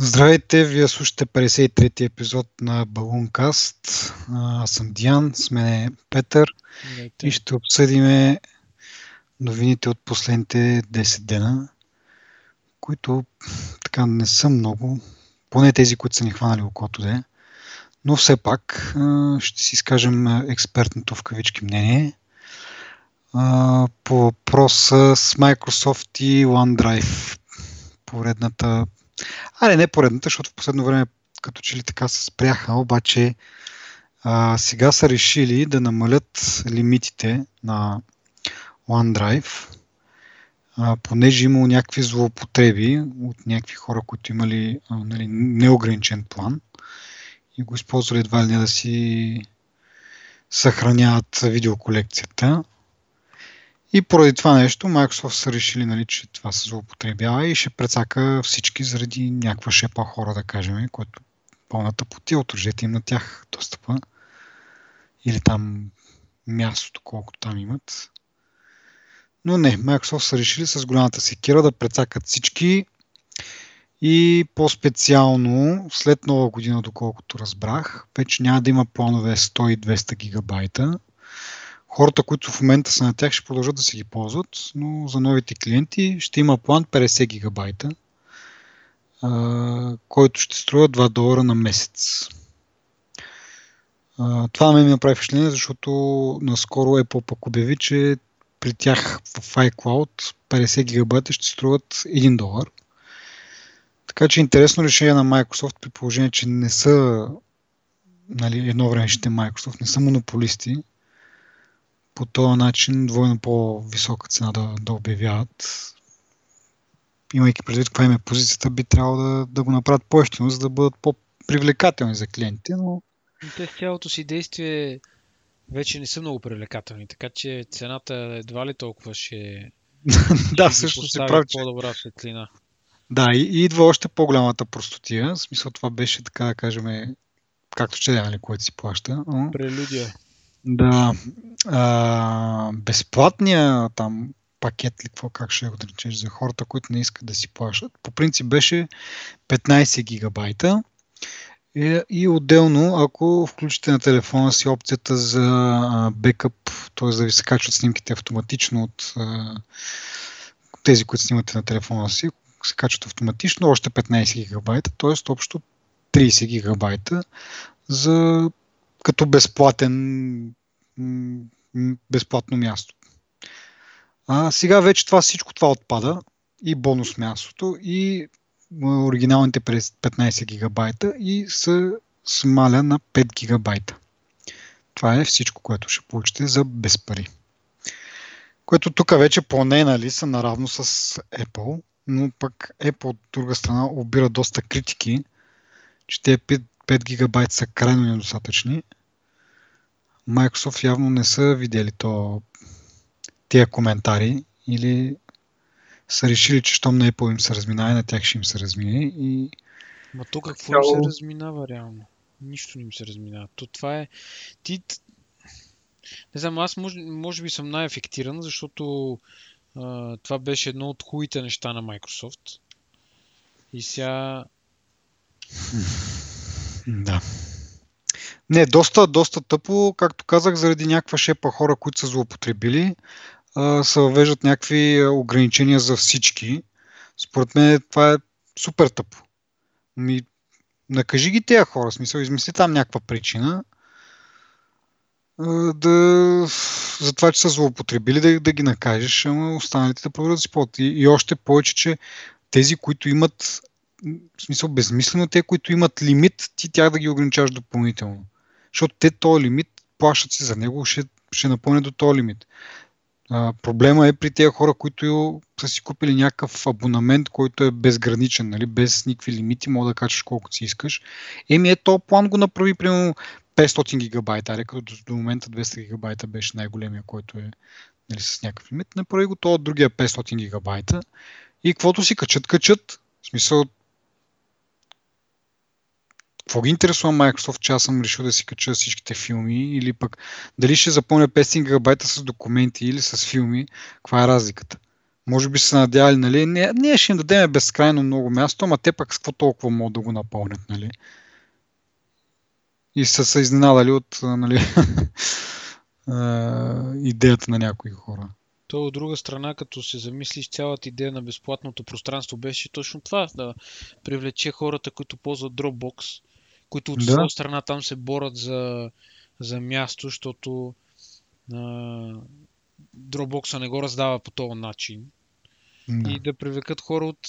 Здравейте, вие слушате 53-ти епизод на Балункаст. Аз съм Диан, с мен е Петър Здравейте. и ще обсъдим новините от последните 10 дена, които така не са много, поне тези, които са ни хванали окото де. Но все пак ще си изкажем експертното в кавички мнение по въпроса с Microsoft и OneDrive. Поредната Аре, не поредната, защото в последно време като че ли така се спряха, обаче а, сега са решили да намалят лимитите на OneDrive, а, понеже имало някакви злоупотреби от някакви хора, които имали а, нали, неограничен план и го използвали едва ли да си съхраняват видеоколекцията. И поради това нещо Microsoft са решили, нали, че това се злоупотребява и ще прецака всички заради някаква шепа хора, да кажем, което пълната потия, отрежете им на тях достъпа. Или там мястото, колкото там имат. Но не, Microsoft са решили с голямата секира да прецакат всички и по-специално след нова година, доколкото разбрах, вече няма да има планове 100 и 200 гигабайта, хората, които в момента са на тях, ще продължат да си ги ползват, но за новите клиенти ще има план 50 гигабайта, който ще струва 2 долара на месец. Това на мен ми направи впечатление, защото наскоро Apple пък обяви, че при тях в iCloud 50 гигабайта ще струват 1 долар. Така че интересно решение на Microsoft при положение, че не са нали, едно време ще Microsoft, не са монополисти, по този начин двойно по-висока цена да, да обявяват. Имайки предвид каква им е позицията, би трябвало да, да го направят по-ефтино, за да бъдат по-привлекателни за клиентите, но... Те с цялото си действие вече не са много привлекателни, така че цената едва ли толкова ще... да, също се прави. по-добра светлина. Да, и, и идва още по-голямата простотия. В смисъл това беше така да кажем, както ще нали, което си плаща. Но... Прелюдия. Да. А, безплатния там пакет ли, какво, как ще го речеш, за хората, които не искат да си плащат. По принцип беше 15 гигабайта и, и отделно, ако включите на телефона си опцията за бекъп, т.е. да ви се качват снимките автоматично от тези, които снимате на телефона си, се качват автоматично, още 15 гигабайта, т.е. общо 30 гигабайта за като безплатен безплатно място. А, сега вече това всичко това отпада и бонус мястото и оригиналните 15 гигабайта и се смаля на 5 гигабайта. Това е всичко, което ще получите за без пари. Което тук вече поне нали, са наравно с Apple, но пък Apple от друга страна обира доста критики, че те 5 гигабайта са крайно недостатъчни Microsoft явно не са видели то, тия коментари или са решили, че щом на Apple им се разминава, на тях ще им се размине. И... Ма то какво цяло... им се разминава реално? Нищо не им се разминава. То това е... Ти... Не знам, аз може, може би съм най-ефектиран, защото а, това беше едно от хубавите неща на Microsoft. И сега... Да. Не, доста, доста тъпо, както казах, заради някаква шепа хора, които са злоупотребили, се въвеждат някакви ограничения за всички. Според мен това е супер тъпо. Ми, накажи ги тези хора, смисъл, измисли там някаква причина, да, за това, че са злоупотребили, да, да ги накажеш, ама останалите да продължат да си ползват. И, и още повече, че тези, които имат, в смисъл безмислено, те, които имат лимит, ти тях да ги ограничаваш допълнително. Защото те този лимит плащат си за него, ще, ще напълнят до този лимит. А, проблема е при тези хора, които са си купили някакъв абонамент, който е безграничен, нали, без никакви лимити, мога да качаш колкото си искаш. Еми е, то план го направи примерно 500 гигабайта, аре, като до, до момента 200 гигабайта беше най-големия, който е нали, с някакъв лимит. Направи го то от другия 500 гигабайта и каквото си качат, качат. В смисъл, какво ги интересува Microsoft, че аз съм решил да си кача всичките филми или пък дали ще запълня 500 гигабайта с документи или с филми, каква е разликата? Може би са надявали, нали, ние, ние ще им дадем безкрайно много място, ама те пък с какво толкова могат да го напълнят, нали? И са се изненадали от нали, идеята на някои хора. То от друга страна, като се замислиш, цялата идея на безплатното пространство беше точно това, да привлече хората, които ползват Dropbox, които от да. своя страна там се борят за, за място, защото а, Dropbox не го раздава по този начин. Да. И да привлекат хора от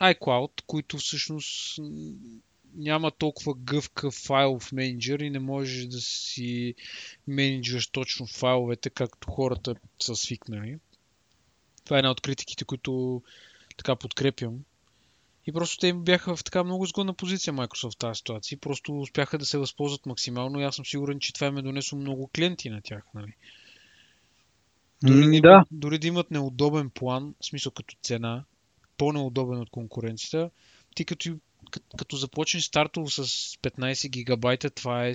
iCloud, които всъщност няма толкова гъвкав файлов менеджер и не можеш да си менеджваш точно файловете, както хората са свикнали. Това е една от критиките, които така подкрепям. И просто те бяха в така много сгодна позиция Microsoft в тази ситуация. Просто успяха да се възползват максимално и аз съм сигурен, че това им е донесло много клиенти на тях. Нали? Дори, да. дори да имат неудобен план, в смисъл като цена, по-неудобен от конкуренцията, ти като като започнеш стартово с 15 гигабайта, това е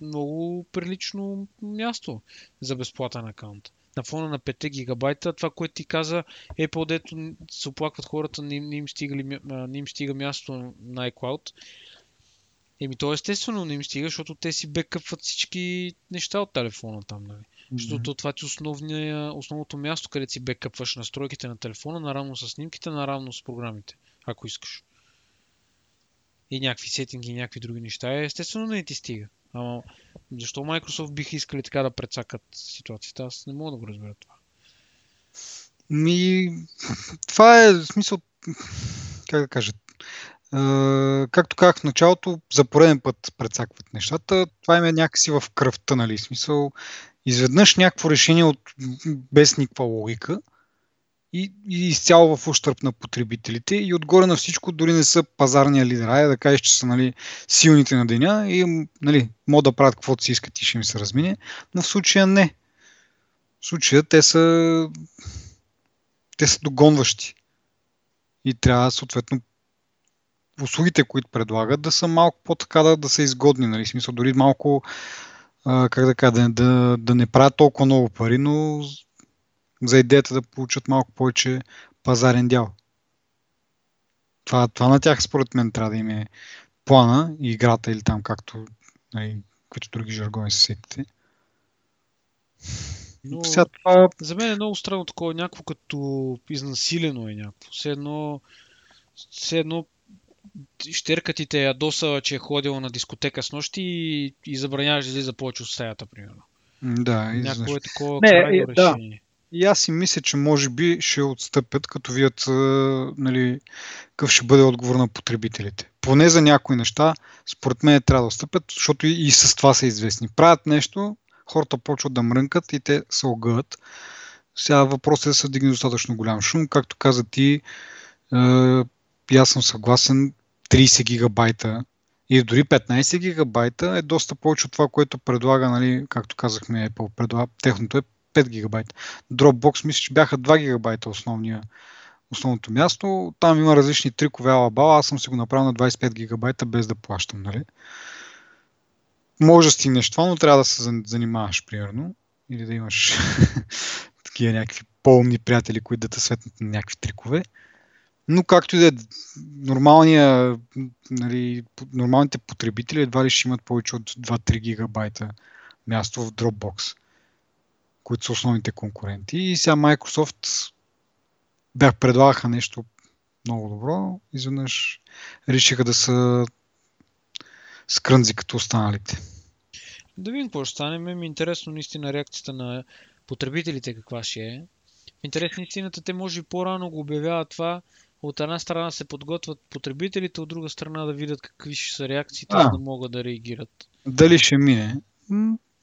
много прилично място за безплатен акаунт. На фона на 5 гигабайта, това, което ти каза, Apple, дето се оплакват хората, не, не, им, стигали, не им стига място на iCloud. Еми, то естествено не им стига, защото те си бекъпват всички неща от телефона там, нали? Mm-hmm. Защото това ти основния, основното място, където си бекъпваш настройките на телефона, наравно с снимките, наравно с програмите, ако искаш и някакви сетинги и някакви други неща, естествено не ти стига. Ама защо Microsoft биха искали така да прецакат ситуацията? Аз не мога да го разбера това. Ми, това е смисъл, как да кажа, както казах в началото, за пореден път прецакват нещата. Това им е някакси в кръвта, нали? Смисъл, изведнъж някакво решение от без никаква логика и, и изцяло в ущърп на потребителите и отгоре на всичко дори не са пазарния лидер. Айде да кажеш, че са нали, силните на деня и нали, могат да правят каквото си искат и ще им се размине, но в случая не. В случая те са те са догонващи. И трябва съответно услугите, които предлагат, да са малко по-така да, да са изгодни. Нали? Смисъл, дори малко а, как да кажа, да, да, да не правят толкова много пари, но за идеята да получат малко повече пазарен дял. Това, това на тях според мен трябва да им е плана и играта или там както нали, които други жаргони се сетите. Но, Сега, това... За мен е много странно такова, някакво като изнасилено е някакво. Все едно, все едно щерка ти те ядоса, че е ходила на дискотека с нощи и, и забраняваш да излиза повече от стаята, примерно. Да, Някакво е такова не, крайно е, решение. И аз си мисля, че може би ще отстъпят, като видят нали, какъв ще бъде отговор на потребителите. Поне за някои неща, според мен трябва да отстъпят, защото и, и с това са известни. Правят нещо, хората почват да мрънкат и те се огъват. Сега въпросът е да се дигне достатъчно голям шум. Както каза ти, е, аз съм съгласен, 30 гигабайта и дори 15 гигабайта е доста повече от това, което предлага, нали, както казахме, Apple, предлага, техното е 5 гигабайта. Dropbox мисля, че бяха 2 гигабайта основния, основното място. Там има различни трикове алабала. Аз съм си го направил на 25 гигабайта без да плащам. Нали? Може да стигнеш това, но трябва да се занимаваш, примерно. Или да имаш такива някакви по-умни приятели, които да те светнат на някакви трикове. Но както и да е, нали, нормалните потребители едва ли ще имат повече от 2-3 гигабайта място в Dropbox които са основните конкуренти. И сега Microsoft бях предлагаха нещо много добро, изведнъж решиха да са скрънзи като останалите. Да видим какво ще стане. Ми е интересно наистина реакцията на потребителите каква ще е. В интерес на истината те може и по-рано го обявяват това. От една страна се подготвят потребителите, от друга страна да видят какви ще са реакциите, а, за да могат да реагират. Дали ще мине?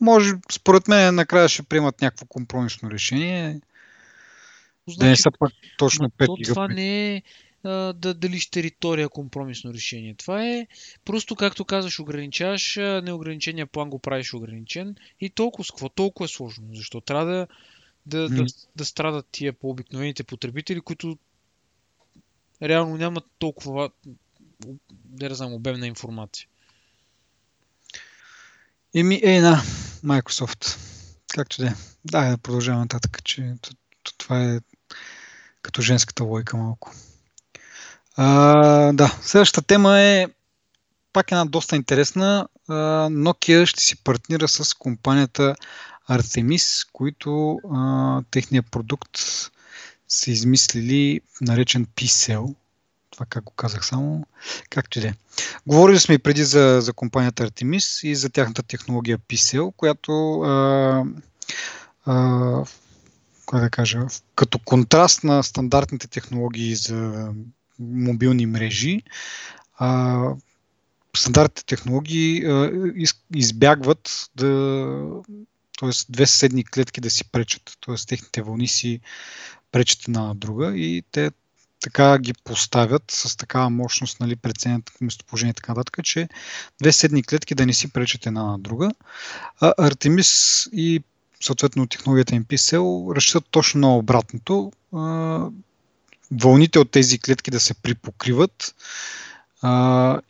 Може, според мен, накрая ще приемат някакво компромисно решение. Значи, да не са пък точно 5 гигабайта. Това не е а, да делиш територия компромисно решение. Това е просто, както казваш, ограничаваш неограничения план, го правиш ограничен и толкова, с какво толкова е сложно? Защо трябва да, да, да, да страдат тия по-обикновените потребители, които реално нямат толкова да знам, обемна информация. Еми, е на Microsoft. Както да е. Да, да продължаваме нататък, че това е Като женската лойка малко. А, да, следващата тема е пак една доста интересна. А, Nokia ще си партнира с компанията Artemis, които а, техния продукт са измислили наречен P-Cell. Това как го казах само. Както и да е. Говорили сме и преди за, за компанията Artemis и за тяхната технология P-Cell, която а, а, да кажа, като контраст на стандартните технологии за мобилни мрежи, а, стандартните технологии а, из, избягват да, т.е. две съседни клетки да си пречат, т.е. техните вълни си пречат една на друга и те така ги поставят с такава мощност, нали, преценят местоположение и така нататък, че две седни клетки да не си пречат една на друга. А Артемис и съответно технологията MPCell разчитат точно на обратното. Вълните от тези клетки да се припокриват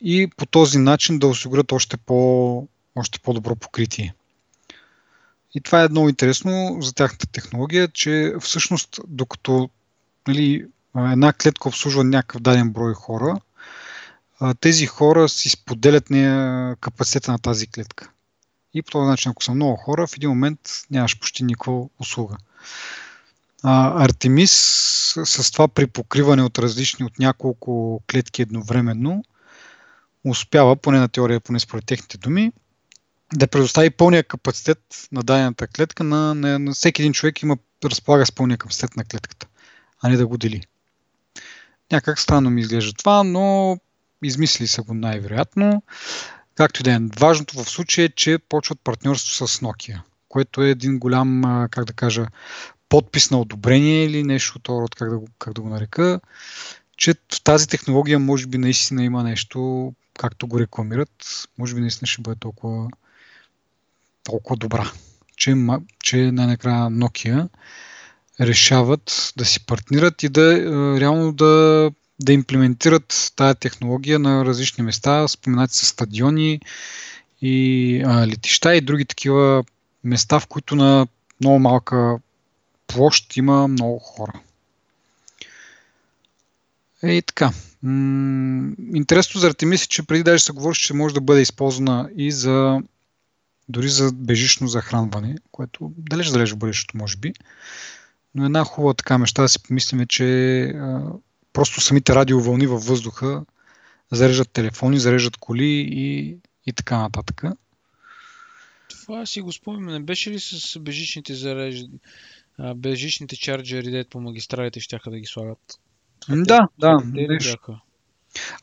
и по този начин да осигурят още, по, още по-добро покритие. И това е много интересно за тяхната технология, че всъщност докато нали, една клетка обслужва някакъв даден брой хора, тези хора си споделят капацитета на тази клетка. И по този начин, ако са много хора, в един момент нямаш почти никаква услуга. Артемис с това при покриване от различни, от няколко клетки едновременно, успява, поне на теория, поне според техните думи, да предостави пълния капацитет на дадената клетка на, на, на всеки един човек има разполага с пълния капацитет на клетката, а не да го дели. Някак странно ми изглежда това, но измисли са го най-вероятно. Както и да е. Важното в случая е, че почват партньорство с Nokia, което е един голям, как да кажа, подпис на одобрение или нещо от род, как да, го, как да го нарека, че в тази технология може би наистина има нещо, както го рекламират, може би наистина ще бъде толкова, толкова добра, че, че най-накрая Nokia решават да си партнират и да реално да да имплементират тази технология на различни места. Споменати са стадиони и а, летища и други такива места, в които на много малка площ има много хора. Е, така. М- интересно за Артемис е, че преди даже се говори, че може да бъде използвана и за дори за бежично захранване, което далеч далеч в бъдещето може би. Но една хубава така мечта да си помислиме, че а, просто самите радиовълни във въздуха зареждат телефони, зареждат коли и, и така нататък. Това си го спомням. Не беше ли с бежичните зарежд... бежичните чарджери, дет по магистралите ще да ги слагат? да, да.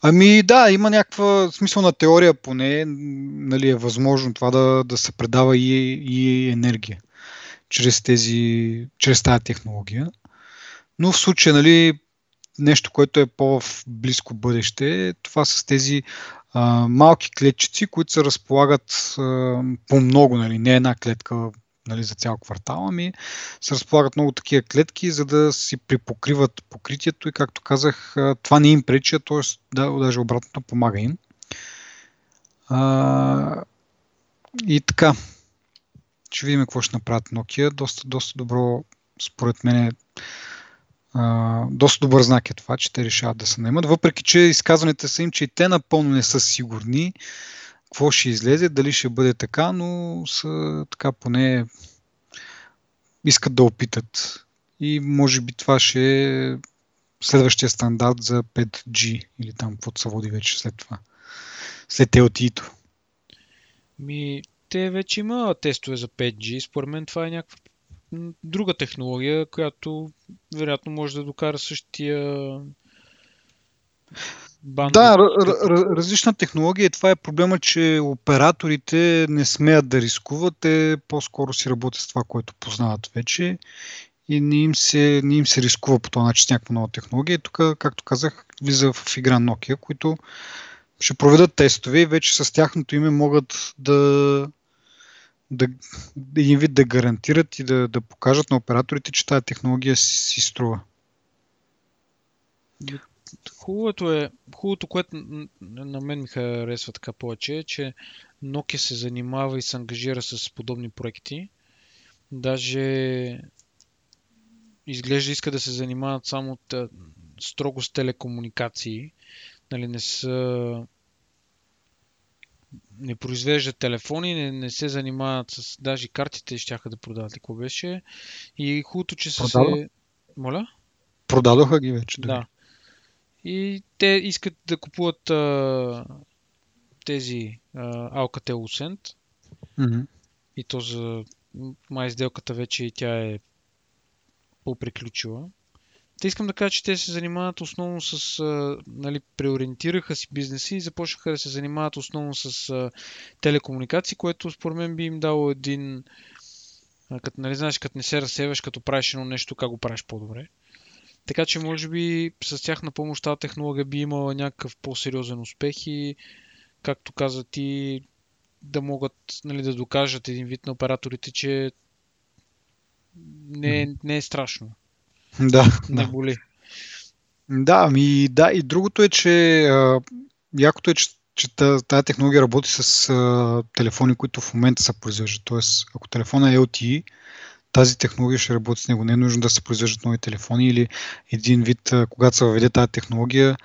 Ами да, има някаква смисъл на теория поне, нали, е възможно това да, да се предава и, и енергия чрез, тези, чрез тази технология. Но в случая, нали, нещо, което е по-близко бъдеще, това с тези а, малки клетчици, които се разполагат а, по-много, нали, не една клетка нали, за цял квартал, ами се разполагат много такива клетки, за да си припокриват покритието и както казах, това не им пречи, т.е. Да, даже обратно помага им. А, и така, ще видим какво ще направят Nokia. Доста, доста добро, според мен, а, доста добър знак е това, че те решават да се наемат, въпреки че изказването са им, че и те напълно не са сигурни какво ще излезе, дали ще бъде така, но са така поне искат да опитат. И може би това ще е следващия стандарт за 5G или там каквото се води вече след това. След LTE-то. Ми, те вече има тестове за 5G. Според мен това е някаква друга технология, която вероятно може да докара същия банда. Да, р- различна технология. Това е проблема, че операторите не смеят да рискуват. Те по-скоро си работят с това, което познават вече и не им се, не им се рискува по този начин с някаква нова технология. Тук, както казах, влиза в игра Nokia, които ще проведат тестове и вече с тяхното име могат да да, един вид да гарантират и да, да покажат на операторите, че тази технология си, струва. Хубавото е, хубавото, което на мен ми харесва така повече, е, че Nokia се занимава и се ангажира с подобни проекти. Даже изглежда иска да се занимават само строго с телекомуникации. Нали, не са не произвеждат телефони, не, не се занимават с... Даже картите ще да продават, какво беше. И хубавото, че са Продава? се... Моля? Продадоха ги вече. Да. И те искат да купуват а, тези а, Alcatel Lucent. Mm-hmm. И то за май сделката вече и тя е по-приключила. Те искам да кажа, че те се занимават основно с, а, нали, преориентираха си бизнеси и започнаха да се занимават основно с а, телекомуникации, което според мен би им дало един, а, като, нали, знаеш, като не се разсеваш, като правиш едно нещо, как го правиш по-добре. Така че може би с тях на помощ тази технология би имала някакъв по-сериозен успех и, както каза ти, да могат нали, да докажат един вид на операторите, че не, не е страшно. Да. Не да. боли. Да, ами да, и другото е, че а, якото е, че, че тази технология работи с а, телефони, които в момента се произвеждат. Тоест, ако телефона е LTE, тази технология ще работи с него. Не е нужно да се произвеждат нови телефони или един вид, а, когато се въведе тази технология,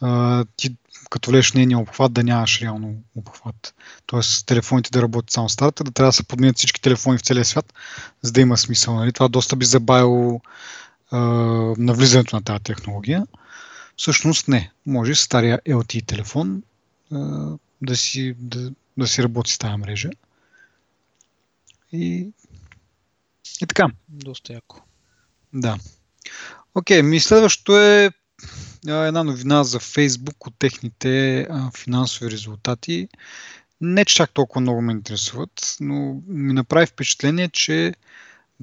а, ти като влезеш в нейния обхват, да нямаш реално обхват. Тоест телефоните да работят само старата, да трябва да се подменят всички телефони в целия свят, за да има смисъл. Нали? Това доста би забавило на влизането на тази технология. Всъщност не. Може стария LTE телефон а, да, си, да, да си работи с тази мрежа. И, и така. Доста яко. Да. Окей, ми следващото е една новина за Facebook от техните а, финансови резултати. Не, чак толкова много ме интересуват, но ми направи впечатление, че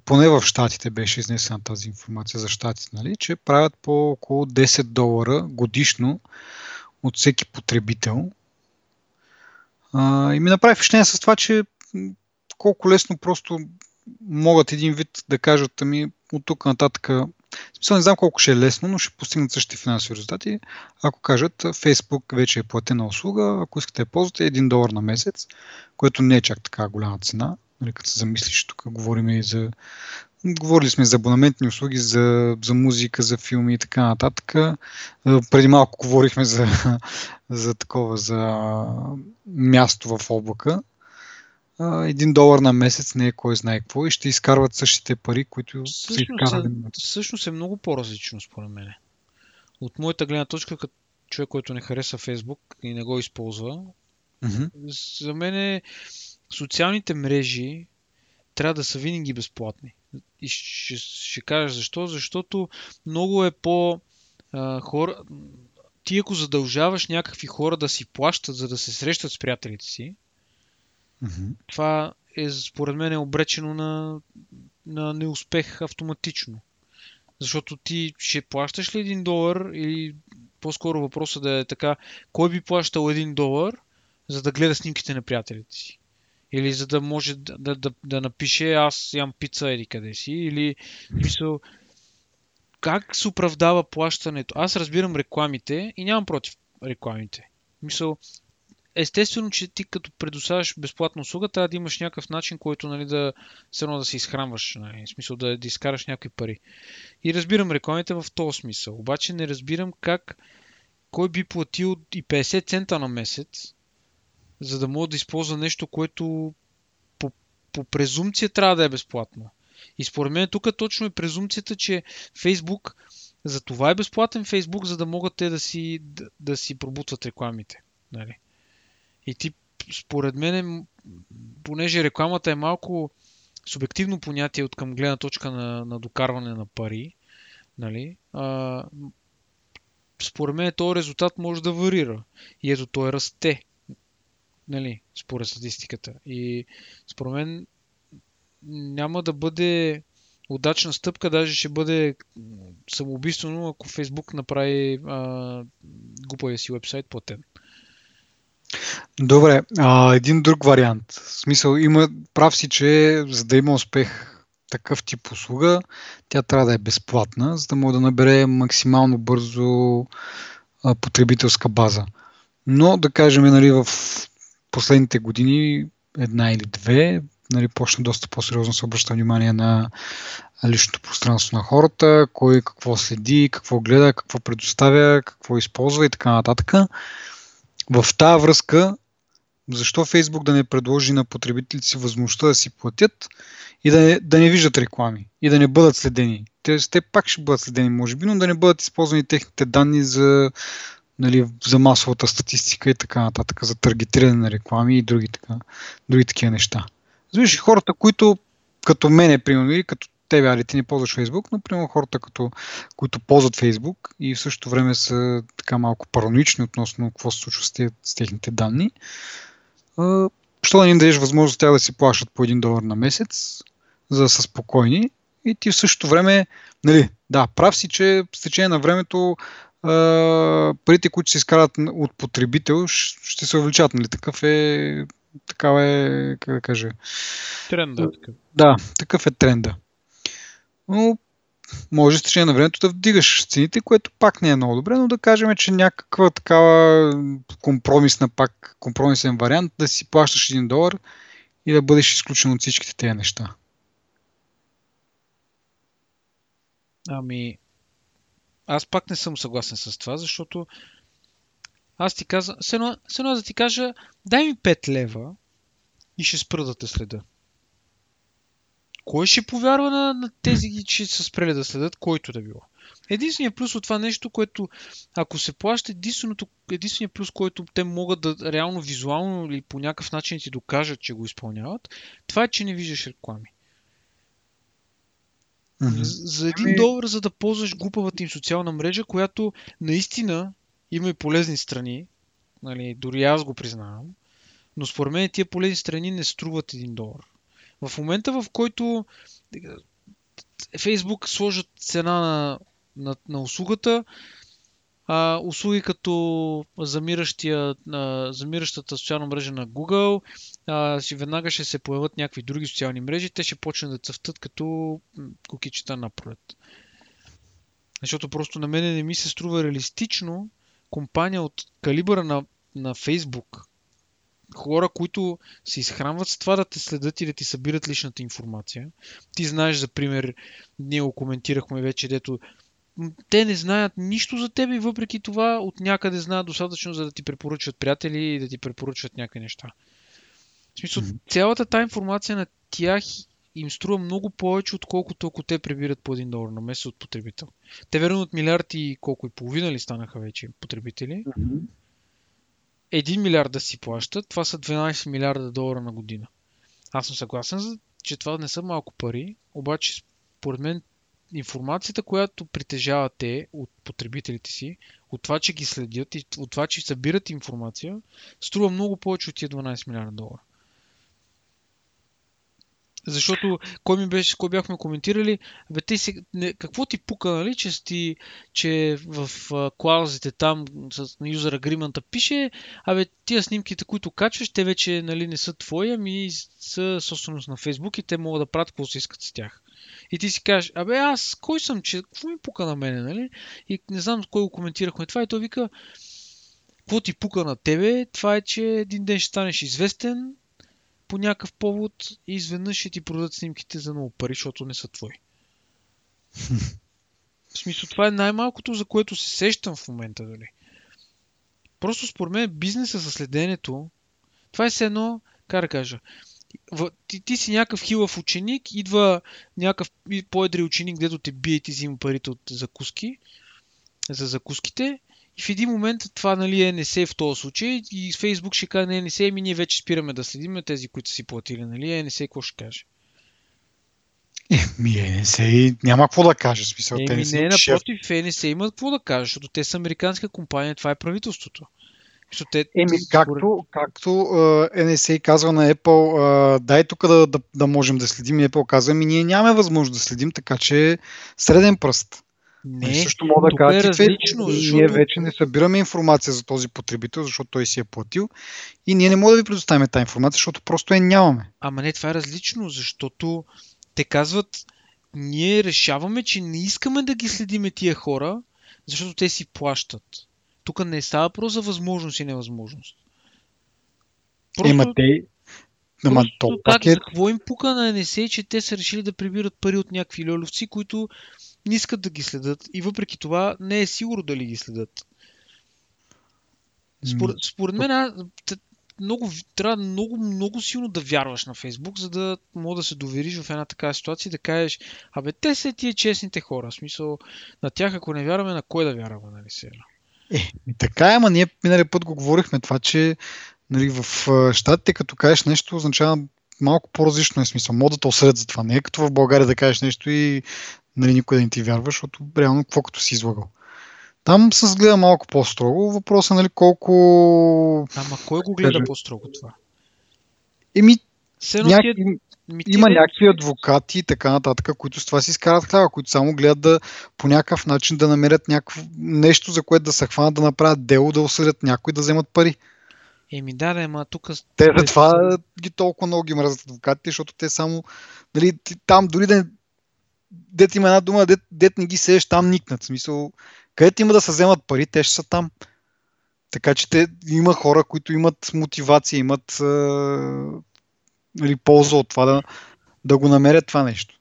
поне в Штатите беше изнесена тази информация за Штатите, нали, че правят по около 10 долара годишно от всеки потребител. А, и ми направи впечатление с това, че колко лесно просто могат един вид да кажат, ами от тук нататък, смисъл не знам колко ще е лесно, но ще постигнат същите финансови резултати, ако кажат Facebook вече е платена услуга, ако искате да ползвате 1 долар на месец, което не е чак така голяма цена, нали, като се замислиш, тук говорим и за Говорили сме за абонаментни услуги, за, за музика, за филми и така нататък. Преди малко говорихме за, за такова, за място в облака. Един долар на месец не е кой знае какво и ще изкарват същите пари, които всъщност са изкарвали. Е, всъщност е много по-различно според мен. От моята гледна точка, като човек, който не хареса Фейсбук и не го използва, mm-hmm. за мен е социалните мрежи трябва да са винаги безплатни. И ще, ще кажа защо. Защото много е по а, хора. Ти ако задължаваш някакви хора да си плащат, за да се срещат с приятелите си, mm-hmm. това е според мен е обречено на, на неуспех автоматично. Защото ти ще плащаш ли един долар или по-скоро въпросът да е така, кой би плащал един долар, за да гледа снимките на приятелите си? Или за да може да, да, да, да напише аз ям пица или къде си. Или мисъл, как се оправдава плащането? Аз разбирам рекламите и нямам против рекламите. Мисъл, естествено, че ти като предоставяш безплатна услуга, трябва да имаш някакъв начин, който нали, да, едно да се изхранваш, нали, в смисъл да, да изкараш някакви пари. И разбирам рекламите в този смисъл. Обаче не разбирам как кой би платил и 50 цента на месец за да мога да използва нещо, което по, по презумпция трябва да е безплатно. И според мен тук точно е презумпцията, че Фейсбук за това е безплатен Фейсбук, за да могат те да си, да, да си пробутват рекламите. Нали? И ти, според мен, понеже рекламата е малко субективно понятие от към гледна точка на, на докарване на пари, нали? а, според мен този резултат може да варира. И ето той расте нали, според статистиката. И според мен няма да бъде удачна стъпка, даже ще бъде самоубийствено, ако Фейсбук направи а, глупавия си вебсайт платен. Добре, а, един друг вариант. В смисъл, има, прав си, че за да има успех такъв тип услуга, тя трябва да е безплатна, за да може да набере максимално бързо а, потребителска база. Но да кажем, нали, в последните години, една или две, нали, почна доста по-сериозно се обръща внимание на личното пространство на хората, кой какво следи, какво гледа, какво предоставя, какво използва и така нататък. В тази връзка, защо Фейсбук да не предложи на потребителите си възможността да си платят и да не, да не виждат реклами и да не бъдат следени. Те, те пак ще бъдат следени, може би, но да не бъдат използвани техните данни за, нали, за масовата статистика и така нататък, за таргетиране на реклами и други, така, други такива неща. Виж, хората, които като мене, примерно, или като тебе, али ти не ползваш Фейсбук, но примерно хората, като, които ползват Фейсбук и в същото време са така малко параноични относно какво се случва с, те, с техните данни, що да ни дадеш възможност тя да си плащат по 1 долар на месец, за да са спокойни и ти в същото време, нали, да, прав си, че с течение на времето парите, които се изкарат от потребител, ще се увеличат. Нали? Такъв е, такава е, как да кажа... Тренда. Да, такъв е тренда. Но може с течение на времето да вдигаш цените, което пак не е много добре, но да кажем, че някаква такава компромисна пак, компромисен вариант да си плащаш 1 долар и да бъдеш изключен от всичките тези неща. Ами, аз пак не съм съгласен с това, защото аз ти казвам, все едно, да ти кажа, дай ми 5 лева и ще спра да те следа. Кой ще повярва на, на тези, че са спрели да следят, който да било? Единственият плюс от това нещо, което ако се плаща, единственият плюс, който те могат да реално визуално или по някакъв начин ти докажат, че го изпълняват, това е, че не виждаш реклами. Mm-hmm. За един ами... долар, за да ползваш глупавата им социална мрежа, която наистина има и полезни страни, нали, дори аз го признавам, но според мен тия полезни страни не струват един долар. В момента, в който Фейсбук сложат цена на, на, на услугата, а, услуги като замиращия, а, замиращата социална мрежа на Google, а, си веднага ще се появят някакви други социални мрежи, те ще почнат да цъфтат като кукичета на пролет. Защото просто на мен не ми се струва реалистично компания от калибъра на, на Facebook, хора, които се изхранват с това да те следят и да ти събират личната информация. Ти знаеш, за пример, ние го коментирахме вече, дето те не знаят нищо за теб и въпреки това от някъде знаят достатъчно, за да ти препоръчват приятели и да ти препоръчват някакви неща. В смисъл, mm-hmm. цялата тази информация на тях им струва много повече, отколкото ако те прибират по 1 долар на месец от потребител. Те верно от милиард и колко и половина ли станаха вече потребители. Mm-hmm. 1 милиард да си плащат, това са 12 милиарда долара на година. Аз съм съгласен, че това не са малко пари, обаче според мен информацията, която притежавате от потребителите си, от това, че ги следят и от това, че събират информация, струва много повече от тия 12 милиарда долара. Защото кой ми беше, кой бяхме коментирали, бе, те си, не, какво ти пука, нали, че, ти, че в клаузите там с на user agreement пише, абе, тия снимките, които качваш, те вече нали, не са твои, ами са собственост на Facebook и те могат да правят какво се искат с тях. И ти си кажеш, абе аз кой съм, че какво ми пука на мене, нали? И не знам кой го коментирахме това и той вика, какво ти пука на тебе, това е, че един ден ще станеш известен, по някакъв повод и изведнъж ще ти продадат снимките за много пари, защото не са твои. В смисъл, това е най-малкото, за което се сещам в момента, дали. Просто според мен бизнеса за следенето, това е все едно, как да кажа, ти, ти си някакъв хилав ученик, идва някакъв по-едри ученик, дето те бие и ти взима парите от закуски, за закуските и в един момент това нали, е NSA в този случай и Facebook ще каже на NSA, ами ние вече спираме да следим тези, които са си платили. Нали? NSA какво ще каже? Еми, NSA няма какво да каже. Смисъл, Еми, не, не напротив, NSA има какво да каже, защото те са американска компания, това е правителството. Те... Еми, както, както uh, NSA казва на Apple, uh, дай тук да, да, да можем да следим, и Apple казва, ми ние нямаме възможност да следим, така че среден пръст. Не, и също мога да кажа, е различно, защото... ние вече не събираме информация за този потребител, защото той си е платил и ние не можем да ви предоставим тази информация, защото просто я нямаме. Ама не, това е различно, защото те казват, ние решаваме, че не искаме да ги следиме тия хора, защото те си плащат. Тук не става просто за възможност и невъзможност. Просто... Ема те, Ама то пак е... какво им пука на НСА, че те са решили да прибират пари от някакви льоловци, които не искат да ги следят и въпреки това не е сигурно дали ги следят. Според, според мен а, много, трябва много, много силно да вярваш на Фейсбук, за да мога да се довериш в една такава ситуация и да кажеш, абе, те са тия честните хора. В смисъл, на тях ако не вярваме, на кой да вярваме, нали сега? Е, така е, ама ние миналия път го говорихме това, че нали, в щатите като кажеш нещо означава малко по-различно е смисъл. Могат да осъдят за това. Не е като в България да кажеш нещо и нали, никой да не ти вярва, защото реално какво като си излагал. Там се гледа малко по-строго. Въпросът е нали, колко... Ама кой го гледа по-строго това? Еми, ми, тия има де- някакви адвокати и така нататък, които с това си изкарат хляба, които само гледат да по някакъв начин да намерят някакво нещо, за което да се хванат, да направят дело, да осъдят някой, да вземат пари. Еми да, да, ама тук... Те затова ги толкова много ги мразят адвокатите, защото те само, нали, ти- там дори да дет има една дума, дет, дет не ги сееш, там никнат. В смисъл, където има да се вземат пари, те ще са там. Така че те, има хора, които имат мотивация, имат е, нали, полза от това да, да го намерят това нещо.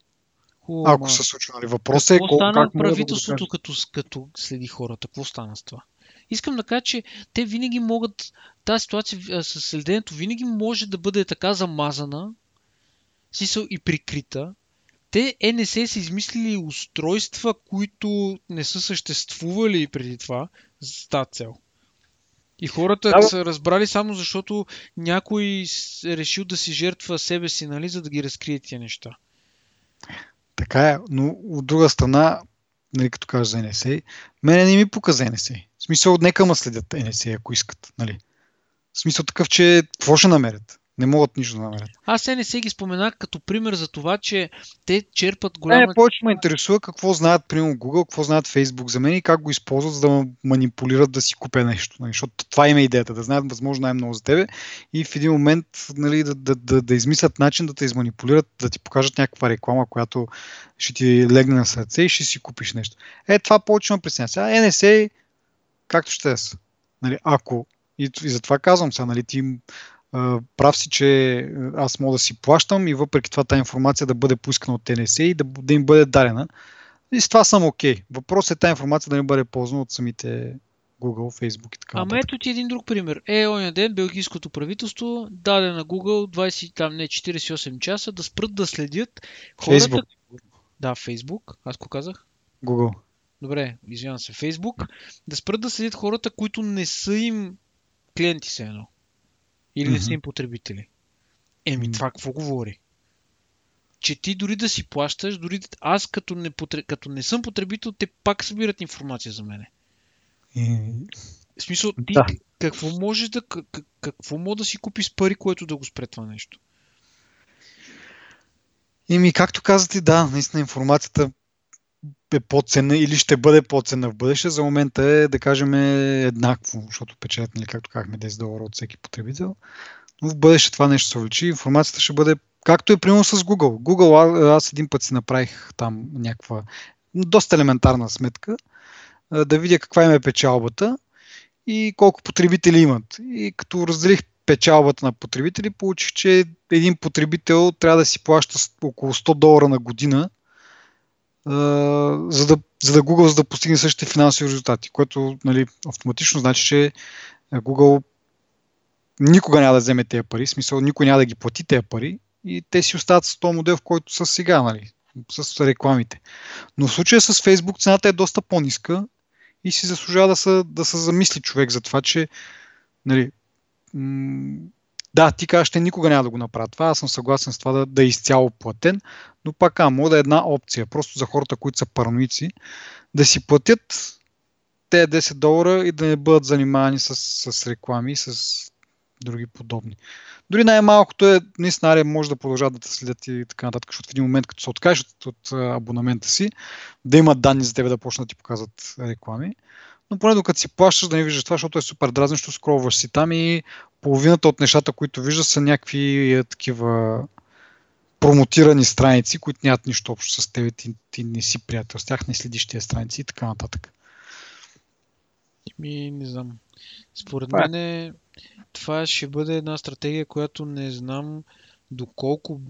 Хубаво, Ако ма- се случва. Нали. Въпросът е колко стана как да правителството, докажат. като, като следи хората? Какво стана с това? Искам да кажа, че те винаги могат, тази ситуация с следенето винаги може да бъде така замазана, смисъл и прикрита. Те НСА са измислили устройства, които не са съществували преди това за тази цел. И хората Да, са разбрали само защото някой е решил да си жертва себе си, нали, за да ги разкрие тия неща. Така е, но от друга страна, нали, като кажа за НСА, мене не ми пука за НСА. В смисъл, нека ма следят НСА, ако искат. Нали. В смисъл такъв, че какво ще намерят? Не могат нищо да намерят. Аз се не се ги споменах като пример за това, че те черпат Не, голяма... повече ме интересува какво знаят, примерно Google, какво знаят Facebook за мен и как го използват, за да ме манипулират да си купя нещо. Нали? Защото това им е идеята, да знаят възможно най-много за тебе и в един момент нали, да, да, да, да измислят начин да те изманипулират, да ти покажат някаква реклама, която ще ти легне на сърце и ще си купиш нещо. Е, това повече ме притеснява. Сега NSA, както ще е. са. Нали, ако, и, и затова казвам сега, нали, ти прав си, че аз мога да си плащам и въпреки това тази информация да бъде поискана от ТНС и да, да им бъде дадена. И с това съм окей. Okay. Въпросът е тази информация да не бъде ползвана от самите Google, Facebook и така Ама ето ти един друг пример. Е, оня ден белгийското правителство даде на Google 20, там не, 48 часа да спрат да следят хората... Facebook. Да, Facebook. Аз го казах. Google. Добре, извинявам се. Facebook. Да спрат да следят хората, които не са им клиенти се едно. Или не са им потребители. Еми, това какво говори? Че ти дори да си плащаш, дори аз като не, потре... като не съм потребител, те пак събират информация за мене. В смисъл, ти Да. какво можеш да, как, как- какво може да си купиш с пари, което да го спре това нещо? Ими, както казате, да, наистина информацията е по-ценна или ще бъде по-ценна в бъдеще. За момента е, да кажем, е еднакво, защото печелят, нали, както казахме, 10 долара от всеки потребител. Но в бъдеще това нещо се увеличи. Информацията ще бъде, както е примерно с Google. Google, аз един път си направих там някаква доста елементарна сметка, да видя каква им е печалбата и колко потребители имат. И като разделих печалбата на потребители, получих, че един потребител трябва да си плаща около 100 долара на година, за да, за да Google за да постигне същите финансови резултати, което нали, автоматично значи, че Google никога няма да вземе тези пари, в смисъл никой няма да ги плати тези пари и те си остават с този модел, в който са сега, нали, с рекламите. Но в случая с Facebook цената е доста по-ниска и си заслужава да се, да се замисли човек за това, че нали, м- да, ти казваш, те никога няма да го направят това, аз съм съгласен с това да, да е изцяло платен, но пак а, може да е една опция, просто за хората, които са параноици, да си платят те 10 долара и да не бъдат занимавани с, с реклами, с други подобни. Дори най-малкото е, наистина, може да продължават да те следят и така нататък, защото в един момент, като се откажеш от, от абонамента си, да имат данни за тебе да почнат да ти показват реклами. Но поне докато си плащаш да не виждаш това, защото е супер дразнещо, скролваш си там и половината от нещата, които виждаш, са някакви е, такива промотирани страници, които нямат нищо общо с теб, ти, ти не си приятел с тях, не следиш тези страници и така нататък. Ми, не знам. Според е. мен това ще бъде една стратегия, която не знам доколко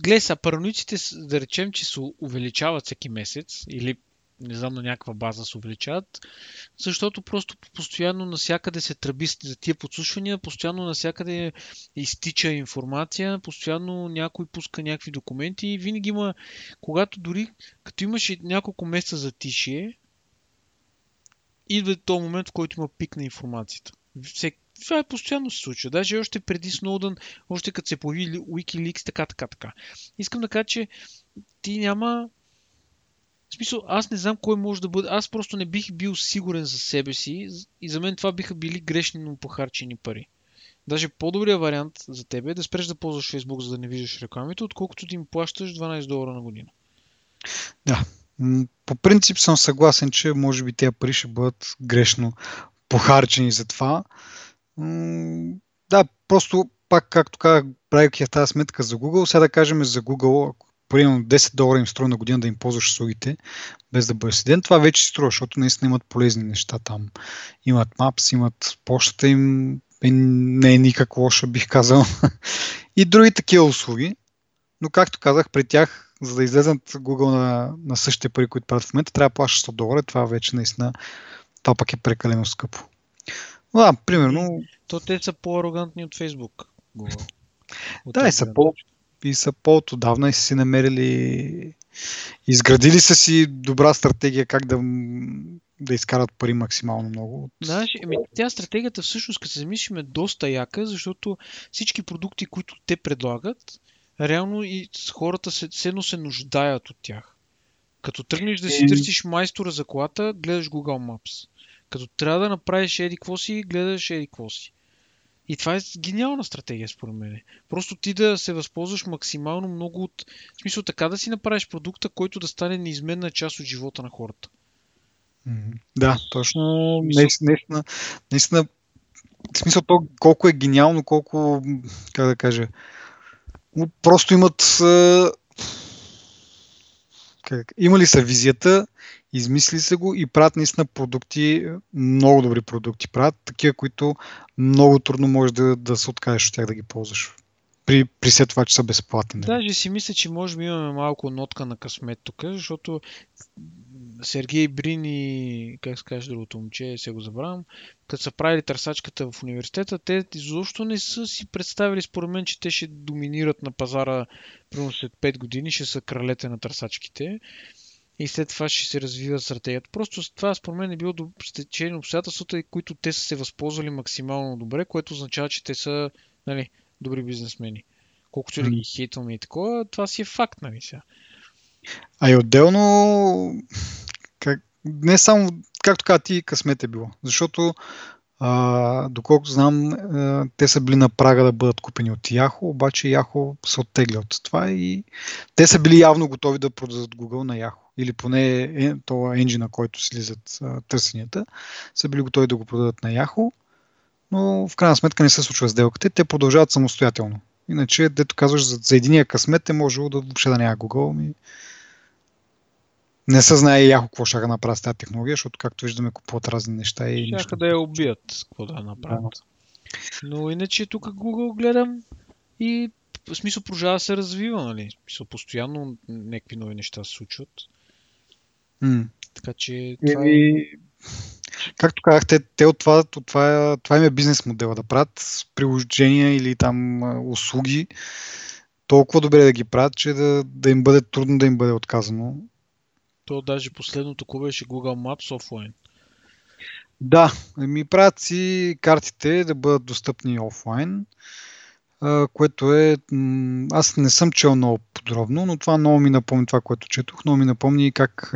Гледай са, параноиците, да речем, че се увеличават всеки месец или не знам, на някаква база се увеличават, защото просто постоянно насякъде се тръби за тия подслушвания, постоянно насякъде изтича информация, постоянно някой пуска някакви документи и винаги има, когато дори като имаше няколко месеца за тишие, идва този момент, в който има пик на информацията. Всек, това е постоянно се случва. Даже още преди Сноудън, още като се появи Wikileaks, така, така, така. Искам да кажа, че ти няма... В смисъл, аз не знам кой може да бъде. Аз просто не бих бил сигурен за себе си и за мен това биха били грешни, но похарчени пари. Даже по-добрият вариант за теб е да спреш да ползваш Facebook, за да не виждаш рекламите, отколкото да им плащаш 12 долара на година. Да. По принцип съм съгласен, че може би тези пари ще бъдат грешно похарчени за това да, просто пак, както казах, правейки тази сметка за Google, сега да кажем за Google, ако примерно 10 долара им струва на година да им ползваш услугите, без да бъдеш седен, това вече си струва, защото наистина имат полезни неща там. Имат Maps, имат почтата им, е, не е никак лоша, бих казал. и други такива услуги. Но както казах, при тях, за да излезнат Google на, на същите пари, които правят в момента, трябва да плащаш 100 долара. Това вече наистина, това пък е прекалено скъпо. Да, примерно. То те са по-арогантни от Фейсбук. да, и са, по, и са по-отдавна и са си намерили. Изградили са си добра стратегия как да, да изкарат пари максимално много. Знаеш, ами, тя стратегията всъщност, като се замислим, е доста яка, защото всички продукти, които те предлагат, реално и хората се, седно се нуждаят от тях. Като тръгнеш да си търсиш майстора за колата, гледаш Google Maps. Като трябва да направиш еди какво си, гледаш еди какво си. И това е гениална стратегия, според мен. Просто ти да се възползваш максимално много от... В смисъл така да си направиш продукта, който да стане неизменна част от живота на хората. Да, точно. Наистина, наистина, в смисъл то колко е гениално, колко, как да кажа, просто имат как, имали са визията измисли се го и правят наистина продукти, много добри продукти правят, такива, които много трудно можеш да, да се откажеш от тях да ги ползваш. При, при след това, че са безплатни. Нали? Даже си мисля, че може би имаме малко нотка на късмет тук, защото Сергей Брин и, как се каже другото момче, се го забравям, като са правили търсачката в университета, те изобщо не са си представили според мен, че те ще доминират на пазара примерно след 5 години, ще са кралете на търсачките и след това ще се развива стратегията. Просто това според мен е било стечение на обстоятелствата, които те са се възползвали максимално добре, което означава, че те са нали, добри бизнесмени. Колкото да ги хейтваме и такова, това си е факт, нали сега. А и отделно, как, не само, както каза ти, късмет е било. Защото а, доколкото знам, а, те са били на прага да бъдат купени от Яхо, обаче Яхо се оттегля от това и те са били явно готови да продадат Google на Яхо. Или поне е, това енджина, който слизат търсенията, са били готови да го продадат на Яхо, но в крайна сметка не се случва сделката. Те продължават самостоятелно. Иначе, дето казваш, за, за единия късмет е можело да въобще да няма Google. Ми... Не се знае яко какво ще направят с тази технология, защото както виждаме купуват разни неща и... Щяха да я убият, какво да направят. Да. Но иначе тук Google гледам и в смисъл продължава да се развива, нали? В смисъл постоянно някакви нови неща се случват. Mm. Така че това и. Както казахте, те от това, от това, това им е бизнес модела, да правят приложения или там услуги толкова добре да ги правят, че да, да им бъде трудно да им бъде отказано. То даже последното кое беше Google Maps офлайн. Да, ми правят си картите да бъдат достъпни офлайн, което е... Аз не съм чел много подробно, но това много ми напомни това, което четох. Много ми напомни как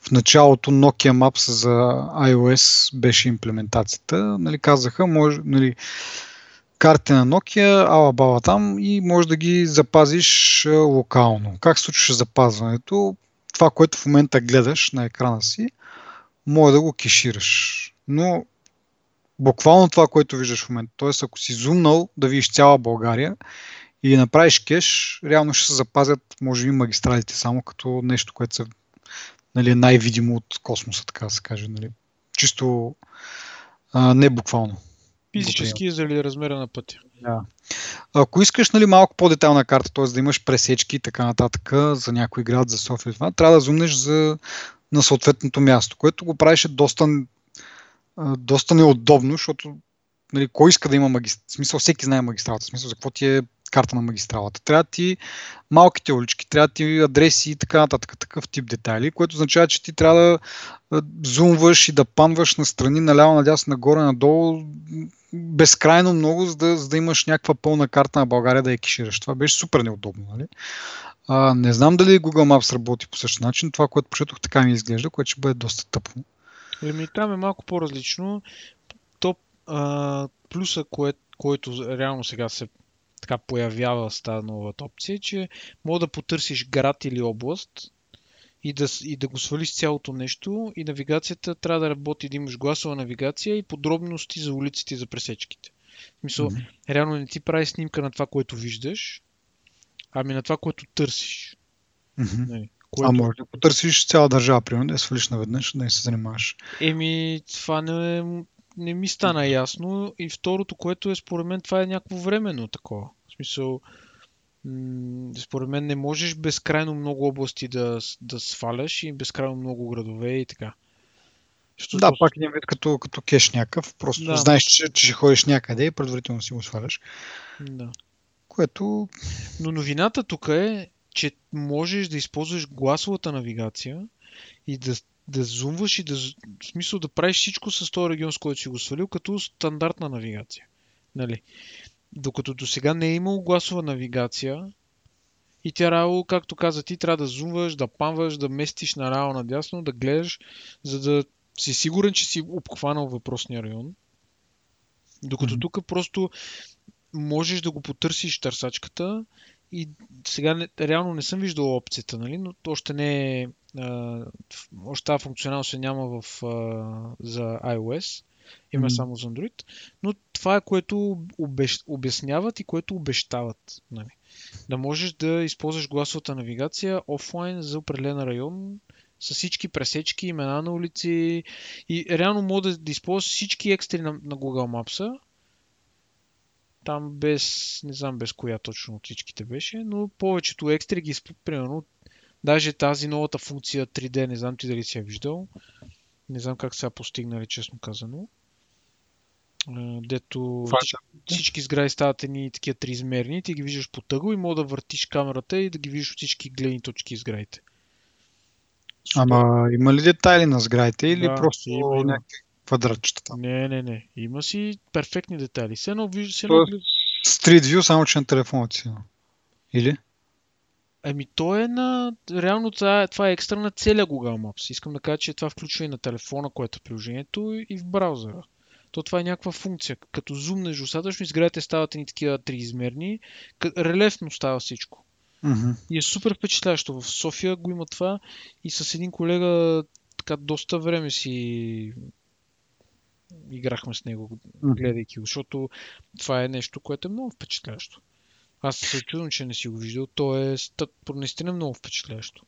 в началото Nokia Maps за iOS беше имплементацията. Нали, казаха, може, нали, карти на Nokia, ала бала там и може да ги запазиш локално. Как случваше запазването? Това, което в момента гледаш на екрана си, може да го кешираш. Но буквално това, което виждаш в момента, т.е. ако си зумнал да видиш цяла България и направиш кеш, реално ще се запазят, може би, магистралите само като нещо, което се нали, най-видимо от космоса, така да се каже. Нали. Чисто а, не буквално. Физически е заради размера на пътя. Да. Ако искаш нали, малко по-детална карта, т.е. да имаш пресечки и така нататък за някой град, за София, това, трябва да зумнеш за, на съответното място, което го правеше доста, доста неудобно, защото нали, кой иска да има магистрата? В смисъл, всеки знае магистралата. Смисъл, за какво ти е карта на магистралата. Трябва ти малките улички, трябва ти адреси и така нататък, такъв тип детайли, което означава, че ти трябва да зумваш и да панваш на страни, наляво, надясно, нагоре, надолу, безкрайно много, за да, за да имаш някаква пълна карта на България да я кишираш. Това беше супер неудобно. Нали? А, не знам дали Google Maps работи по същия начин. Това, което прочетох, така ми изглежда, което ще бъде доста тъпо. Еми, там е малко по-различно. То, а, плюса, кое, който реално сега се така появява с тази новата опция, че мога да потърсиш град или област и да, и да го свалиш цялото нещо и навигацията трябва да работи, да имаш гласова навигация и подробности за улиците и за пресечките. В смисъл, mm-hmm. реално не ти прави снимка на това, което виждаш, ами на това, което търсиш. Mm-hmm. Нали, което... А може да потърсиш цяла държава, примерно, да я свалиш наведнъж, да не се занимаваш. Еми, това не, не ми стана ясно. И второто, което е според мен, това е някакво временно такова. В смисъл, според мен не можеш безкрайно много области да, да сваляш и безкрайно много градове и така. Що да, просто... пак един вид като, като кеш някакъв. Просто да. знаеш, че, че ще ходиш някъде и предварително си го сваляш. Да. Което... Но новината тук е, че можеш да използваш гласовата навигация и да да зумваш и да, в смисъл да правиш всичко с този регион, с който си го свалил, като стандартна навигация. Нали? Докато до сега не е имало гласова навигация и тя рао, както каза ти, трябва да зумваш, да памваш, да местиш нараво надясно, да гледаш, за да си сигурен, че си обхванал въпросния район. Докато mm-hmm. тук просто можеш да го потърсиш търсачката и сега не, реално не съм виждал опцията, нали? но още не е още тази функционалност няма в, а, за iOS, има mm-hmm. само за Android, но това е което обещ, обясняват и което обещават. Нали. Да можеш да използваш гласовата навигация офлайн за определен район с всички пресечки, имена на улици и реално може да, да използваш всички екстри на, на Google Maps, там без, не знам без коя точно от всичките беше, но повечето екстри ги, примерно, Даже тази новата функция 3D, не знам ти дали си я виждал. Не знам как са постигнали, честно казано. Дето всички, всички сгради стават едни такива триизмерни, ти ги виждаш по тъгъл и мога да въртиш камерата и да ги виждаш всички гледни точки из сградите. Ама има ли детайли на сградите или да, просто има, има. някакви квадратчета там? Не, не, не. Има си перфектни детайли. Все едно виждаш... Все едно... Street View, само че на телефона си. Или? Ами то е на... Реално това, е, това е екстра на целия Google Maps. Искам да кажа, че това включва и на телефона, което е приложението, и в браузъра. То това е някаква функция. Като зумнеш достатъчно, изградите стават ни такива триизмерни. Релефно става всичко. Mm-hmm. И е супер впечатляващо. В София го има това и с един колега така доста време си играхме с него, гледайки го, защото това е нещо, което е много впечатляващо. Аз се чудвам, че не си го виждал. То е наистина много впечатляващо.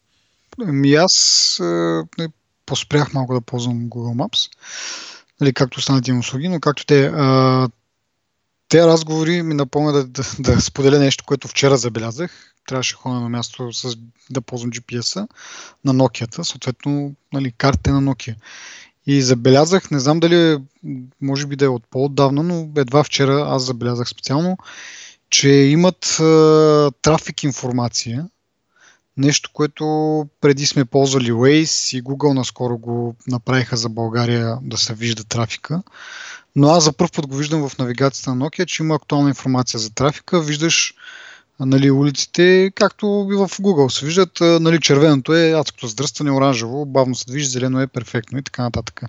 Ами аз не, поспрях малко да ползвам Google Maps, нали, както останалите им услуги, но както те, а, те разговори ми напомня да, да, да споделя нещо, което вчера забелязах. Трябваше ходя на място с, да ползвам GPS-а на Nokia, съответно нали, карта на Nokia. И забелязах, не знам дали може би да е от по-отдавна, но едва вчера аз забелязах специално, че имат а, трафик информация, нещо, което преди сме ползвали Waze и Google наскоро го направиха за България да се вижда трафика. Но аз за първ път го виждам в навигацията на Nokia, че има актуална информация за трафика. Виждаш нали, улиците, както и в Google се виждат, нали, червеното е адското здръстване, оранжево, бавно се движи, зелено е перфектно и така нататък.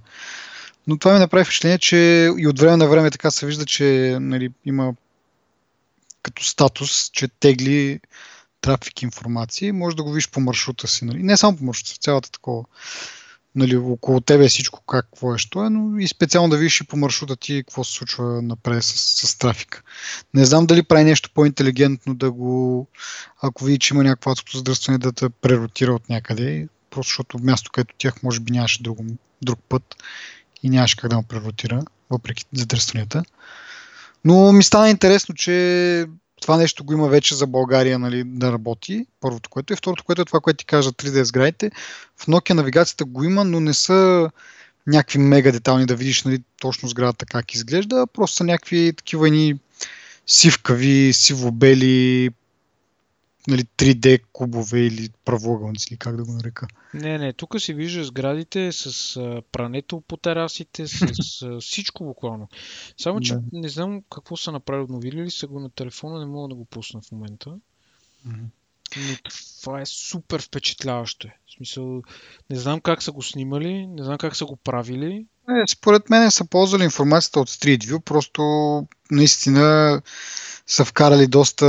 Но това ми направи впечатление, че и от време на време така се вижда, че нали, има като статус, че тегли трафик информации, може да го видиш по маршрута си. Нали? Не само по маршрута, цялата такова. Нали, около тебе всичко какво е, що е, но и специално да видиш и по маршрута ти какво се случва напред с, с трафика. Не знам дали прави нещо по-интелигентно да го, ако види, че има някакво задръстване, да те преротира от някъде, просто защото място, където тях може би нямаше друг, друг път и нямаше как да му преротира, въпреки задръстванията. Но ми стана интересно, че това нещо го има вече за България нали, да работи, първото което. И второто което е това, което ти кажа 3D сградите. В Nokia навигацията го има, но не са някакви мега детални да видиш нали, точно сградата как изглежда, просто са някакви такива ни сивкави, сивобели, нали, 3D кубове или правоъгълници, или как да го нарека. Не, не, тук си вижда сградите с а, прането по терасите, с а, всичко буквално. Само, че Да. не знам какво са направили, обновили ли са го на телефона, не мога да го пусна в момента. Мгм. Но това е супер впечатляващо. е. В смисъл, не знам как са го снимали, не знам как са го правили. Е, според мен са ползвали информацията от Street View, просто наистина са вкарали доста,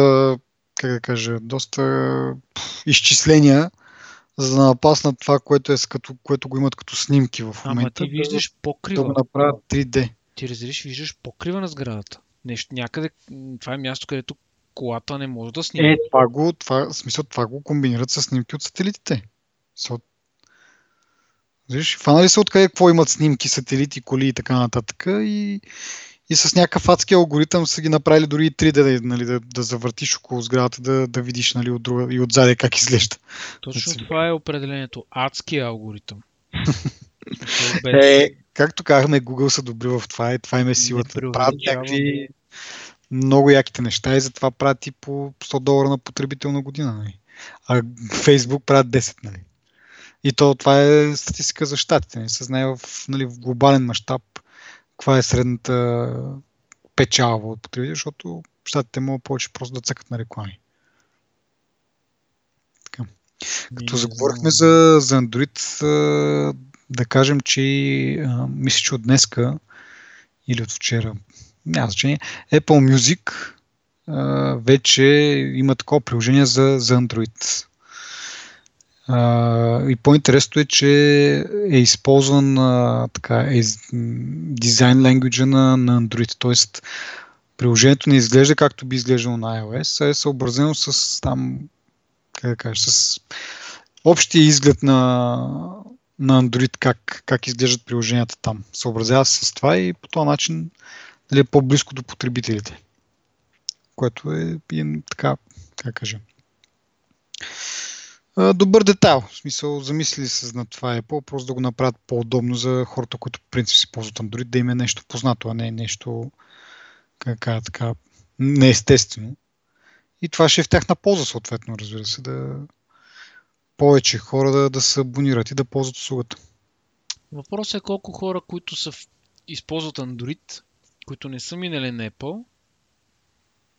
как да кажа, доста изчисления, за да напаснат това, което, е, като, което го имат като снимки в Ама момента. ти виждаш да, да покрива. го направят 3D. Ти разбираш, виждаш покрива на сградата. Нещо някъде, това е място, където колата не може да снима. Е, това го, това, смисъл, това го комбинират с снимки от сателитите. Со... Виж, фанали се откъде какво имат снимки, сателити, коли и така нататък и, и с някакъв адски алгоритъм са ги направили дори и 3D, нали, да, да завъртиш около сградата, да, да видиш нали, от друга, и отзаде как изглежда. Точно Значи- това е определението. Адския алгоритъм. Без- Е, както казахме, Google са добри в това и това им е силата. Правят някакви много яките неща и затова правят и по 100 долара на потребител на година. Нали? А Facebook правят 10. Нали? И то това е статистика за щатите. Не се знае в, нали, в глобален мащаб каква е средната печалба от потребител, защото щатите могат повече просто да цъкат на реклами. Така. Като заговорихме за, за Android, да кажем, че а, мисля, че от днеска или от вчера, няма значение, Apple Music а, вече има такова приложение за, за Android. И по-интересното е, че е използван а, така, е, дизайн language на, на Android, т.е. приложението не изглежда както би изглеждало на iOS, а е съобразено с там, как да кажа, с общия изглед на, на Android, как, как изглеждат приложенията там. Съобразява се с това и по този начин нали, е по-близко до потребителите. Което е, е така, как кажа, добър детайл. В смисъл, замислили се на това Apple, просто да го направят по-удобно за хората, които по принцип си ползват Android, да им е нещо познато, а не нещо кажа, така, неестествено. И това ще е в тяхна полза, съответно, разбира се, да повече хора да, да се абонират и да ползват услугата. Въпросът е колко хора, които са използват Android, които не са минали на Apple,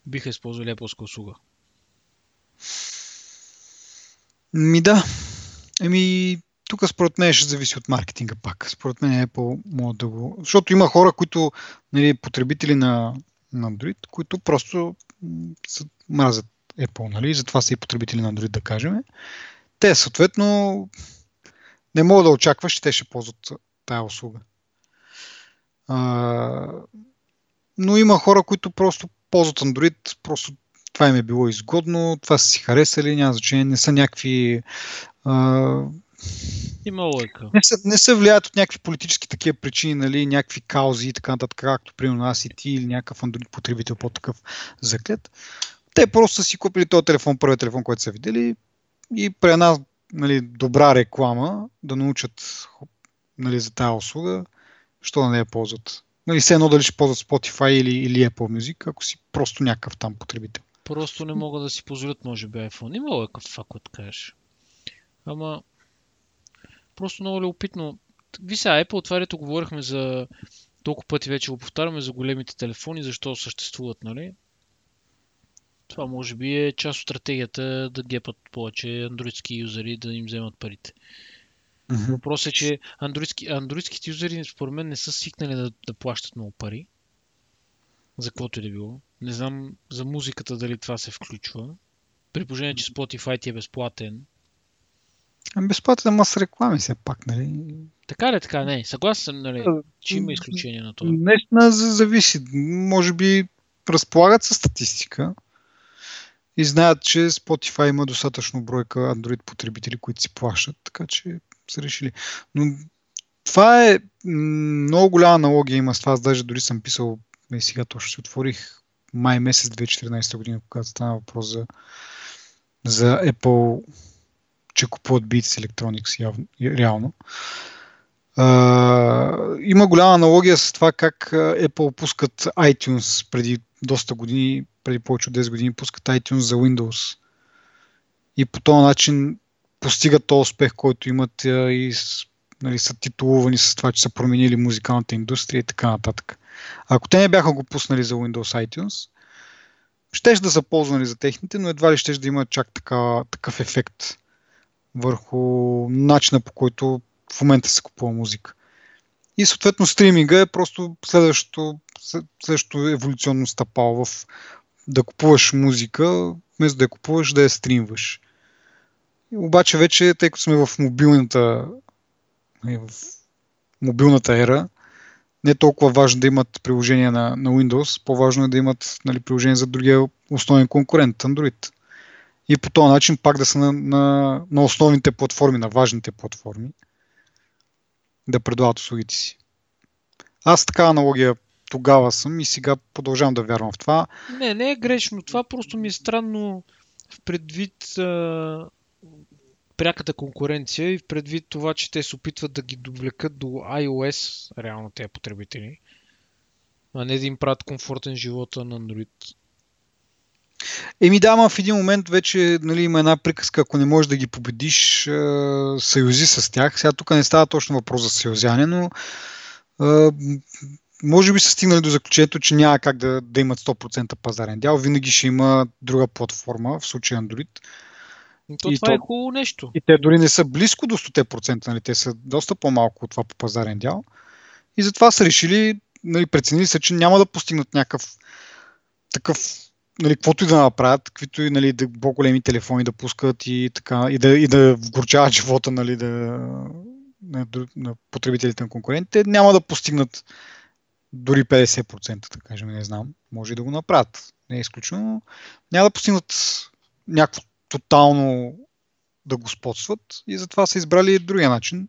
биха използвали Apple услуга. Ми да. Еми, тук според мен ще зависи от маркетинга пак. Според мен Apple могат да го... Защото има хора, които, нали, потребители на, на Android, които просто са, мразят Apple, нали, затова са и потребители на Android, да кажем. Те, съответно, не мога да очакваш, че те ще ползват тая услуга. А, но има хора, които просто ползват Android, просто това им е било изгодно, това са си харесали, няма значение, не са някакви. А, Има лойка. не, са, не се влияят от някакви политически такива причини, нали, някакви каузи и така нататък, както примерно аз и ти или някакъв Android потребител по-такъв заклет. Те просто са си купили този телефон, първият телефон, който са видели и при една нали, добра реклама да научат нали, за тази услуга, що да не я ползват. Нали, все едно дали ще ползват Spotify или, или Apple Music, ако си просто някакъв там потребител. Просто не могат да си позволят, може би, iPhone. Има лойка в това, което кажеш. Ама, просто много любопитно. Ви сега, Apple, това дето говорихме за толкова пъти вече го повтаряме за големите телефони, защо съществуват, нали? Това може би е част от стратегията да гепат повече андроидски юзери да им вземат парите. Въпросът е, че андроидски, андроидските юзери според мен не са свикнали да, да плащат много пари. За каквото и да било. Не знам за музиката дали това се включва. При положение, че Spotify ти е безплатен. Ами Безплатен, ама с реклами все пак, нали? Така ли, така не. Съгласен съм, нали, че има изключение на това. Наистина за- зависи. Може би разполагат със статистика и знаят, че Spotify има достатъчно бройка Android потребители, които си плащат, така че са решили. Но това е много голяма аналогия има с това. Аз даже дори съм писал, и сега точно си отворих май месец 2014 година, когато стана въпрос за, за Apple, че купуват Beats Electronics явно, реално. Uh, има голяма аналогия с това как Apple пускат iTunes преди доста години, преди повече от 10 години, пускат iTunes за Windows. И по този начин постигат този успех, който имат и нали, са титулувани с това, че са променили музикалната индустрия и така нататък. Ако те не бяха го пуснали за Windows iTunes, ще да са ползвани за техните, но едва ли ще да има чак така, такъв ефект върху начина по който в момента се купува музика. И съответно стриминга е просто следващото, следващото еволюционно стъпало в да купуваш музика, вместо да я купуваш, да я стримваш. Обаче вече, тъй като сме в мобилната, в мобилната ера, не е толкова важно да имат приложение на, на Windows, по-важно е да имат нали, приложение за другия основен конкурент, Android. И по този начин пак да са на, на, на основните платформи, на важните платформи, да предлагат услугите си. Аз така аналогия тогава съм и сега продължавам да вярвам в това. Не, не е грешно. Това просто ми е странно в предвид пряката конкуренция и предвид това, че те се опитват да ги довлекат до iOS, реално тези потребители, а не да им правят комфортен живота на Android. Еми да, в един момент вече нали, има една приказка, ако не можеш да ги победиш, съюзи с тях. Сега тук не става точно въпрос за съюзяне, но може би са стигнали до заключението, че няма как да, да имат 100% пазарен дял. Винаги ще има друга платформа, в случая Android. То и това то, е хубаво нещо. И те дори не са близко до 100%, нали? те са доста по-малко от това по пазарен дял. И затова са решили, нали, преценили са, че няма да постигнат някакъв такъв нали, каквото и да направят, каквито и нали, да, по-големи телефони да пускат и, така, и, да, и да вгорчават живота нали, да, на, на потребителите на конкурентите, няма да постигнат дори 50%, да кажем, не знам. Може и да го направят. Не е изключено. Няма да постигнат някакво тотално да го спотстват и затова са избрали другия начин.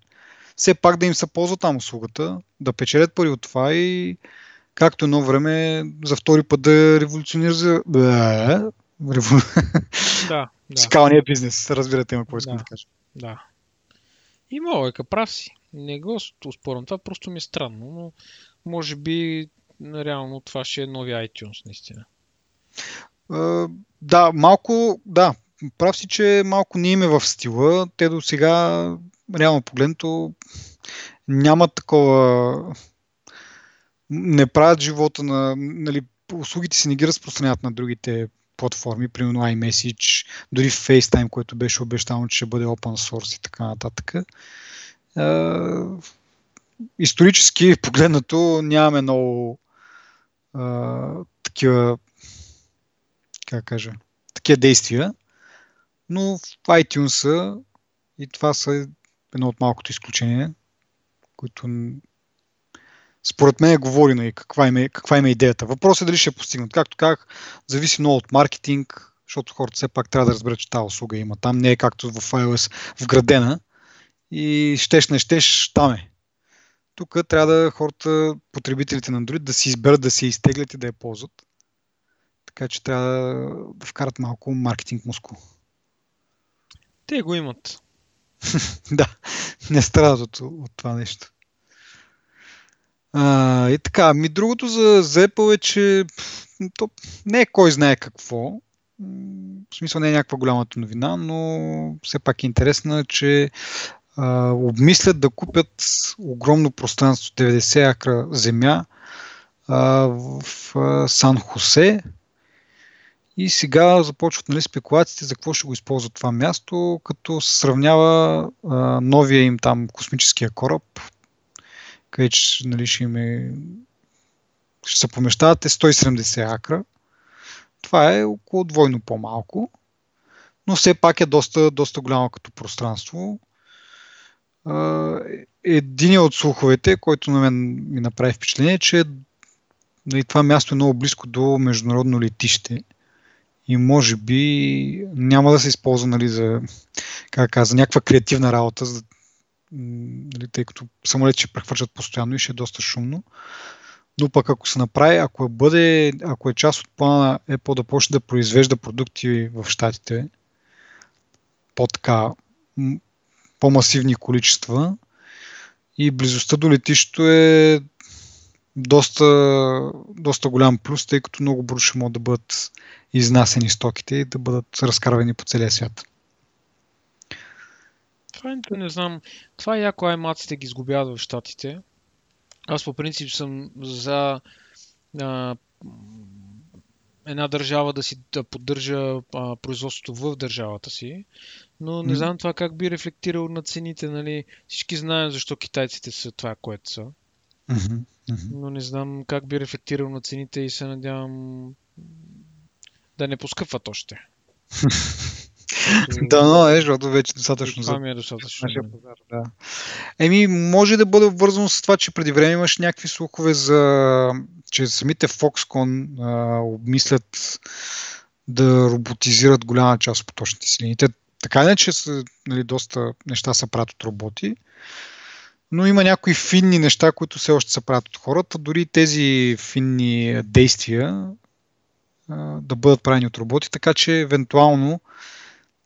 Все пак да им се ползва там услугата, да печелят пари от това и както едно време за втори път да революционира. Да, да. бизнес, разбирате ме какво искам да, да кажа. Да. Има лойка, прав си. Не го спорам, това просто ми е странно, но може би реално това ще е нови iTunes, наистина. Uh, да, малко, да, прав си, че малко не име в стила. Те до сега, реално погледнато, няма такова не правят живота на... Нали, услугите си не ги разпространяват на другите платформи, примерно iMessage, дори FaceTime, което беше обещано, че ще бъде open source и така нататък. Uh, исторически погледнато нямаме много uh, такива как кажа, такива действия, но в iTunes и това са едно от малкото изключения, които според мен говори нали, каква, им е, каква им е идеята. Въпросът е дали ще е постигнат. Както казах, зависи много от маркетинг, защото хората все пак трябва да разберат, че тази услуга има. Там не е както в iOS вградена и щеш не щеш, там е. Тук трябва да хората, потребителите на Android, да си изберат да се изтеглят и да я ползват. Така че трябва да вкарат малко маркетинг мускул. Те го имат. да, не страдат от, от това нещо. А, и така, ми другото за, за Apple е, че то не е кой знае какво. В смисъл не е някаква голямата новина, но все пак е интересна, че а, обмислят да купят огромно пространство, 90 акра земя а, в а, Сан Хосе. И сега започват нали, спекулациите за какво ще го използват това място, като се сравнява а, новия им там космическия кораб, където нали, ще, има, ще се помещават е 170 акра. Това е около двойно по-малко, но все пак е доста, доста голямо като пространство. Един от слуховете, който на мен ми направи впечатление, е, че нали, това място е много близко до международно летище и може би няма да се използва нали, за, как каза, някаква креативна работа, за нали, тъй като самолети ще прехвърчат постоянно и ще е доста шумно. Но пък ако се направи, ако, бъде, ако е част от плана Apple да почне да произвежда продукти в щатите по-така по-масивни количества и близостта до летището е доста, доста голям плюс, тъй като много бързо ще могат да бъдат изнасени стоките и да бъдат разкарвани по целия свят. Това е, не знам. Това е яко аймаците ги изгубяват в щатите. Аз по принцип съм за а, една държава да си да поддържа а, производството в държавата си, но не знам това как би рефлектирал на цените, нали? Всички знаем защо китайците са това, което са. Mm-hmm. Но не знам как би рефлектирал на цените и се надявам да не поскъпват още. да, но е, защото вече достатъчно за... ми е достатъчно. Пазар, да. Еми, може да бъде обвързано с това, че преди време имаш някакви слухове за че самите Foxconn а, обмислят да роботизират голяма част от поточните си линии. Те така не, че са, нали, доста неща се правят от роботи, но има някои финни неща, които все още се правят от хората. Дори тези финни действия а, да бъдат правени от роботи, така че евентуално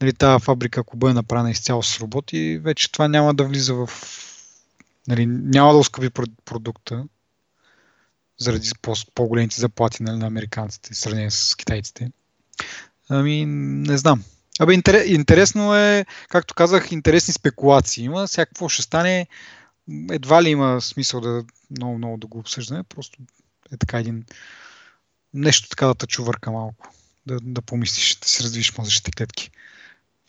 нали, тази фабрика, ако бъде направена изцяло с роботи, вече това няма да влиза в... Нали, няма да оскъпи продукта заради по-големите заплати нали, на американците в сравнение с китайците. Ами, не знам. Абе, интересно е, както казах, интересни спекулации има. Всякакво ще стане. Едва ли има смисъл да много, много да го обсъждаме. Просто е така един нещо така да те чувърка малко. Да, да помислиш, да си развиш мозъчните клетки.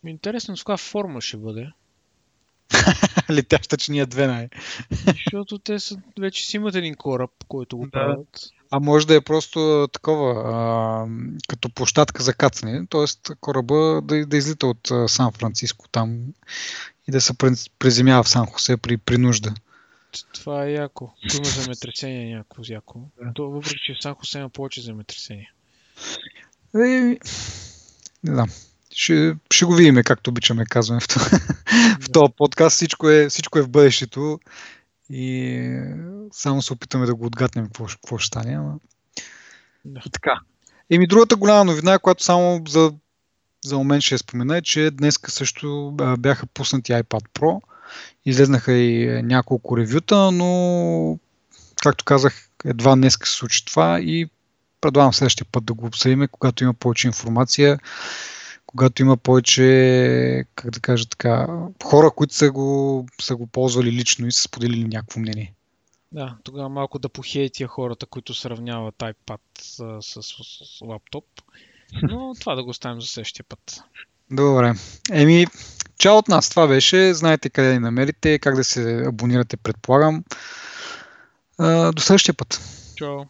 Интересно с каква форма ще бъде. Летяща чиния две най. Защото те са, вече си имат един кораб, който го да. правят. А може да е просто такова, а, като площадка за кацане, т.е. кораба да, да излита от Сан Франциско там и да се приземява в Сан Хосе при, при нужда. Това е яко. Ако има земетресение някакво яко. Да. То, въпреки, че в Сан Хосе има повече земетресения. Е, не знам. Ще, ще го видим, както обичаме, казваме в, в този подкаст. Всичко е, всичко е в бъдещето и само се опитаме да го отгатнем какво, какво ще стане. Ама... Да. И така. Еми, другата голяма новина, която само за, за момент ще спомена, че днес също бяха пуснати iPad Pro. Излезнаха и е, няколко ревюта, но както казах, едва днес се случи това и предлагам следващия път да го обсъдим, когато има повече информация когато има повече, как да кажа така, хора, които са го, са го ползвали лично и са споделили някакво мнение. Да, тогава малко да похейтия хората, които сравняват iPad с, с, с, с лаптоп. Но това да го оставим за следващия път. Добре. Еми, чао от нас. Това беше. Знаете къде да намерите, как да се абонирате, предполагам. До следващия път. Чао.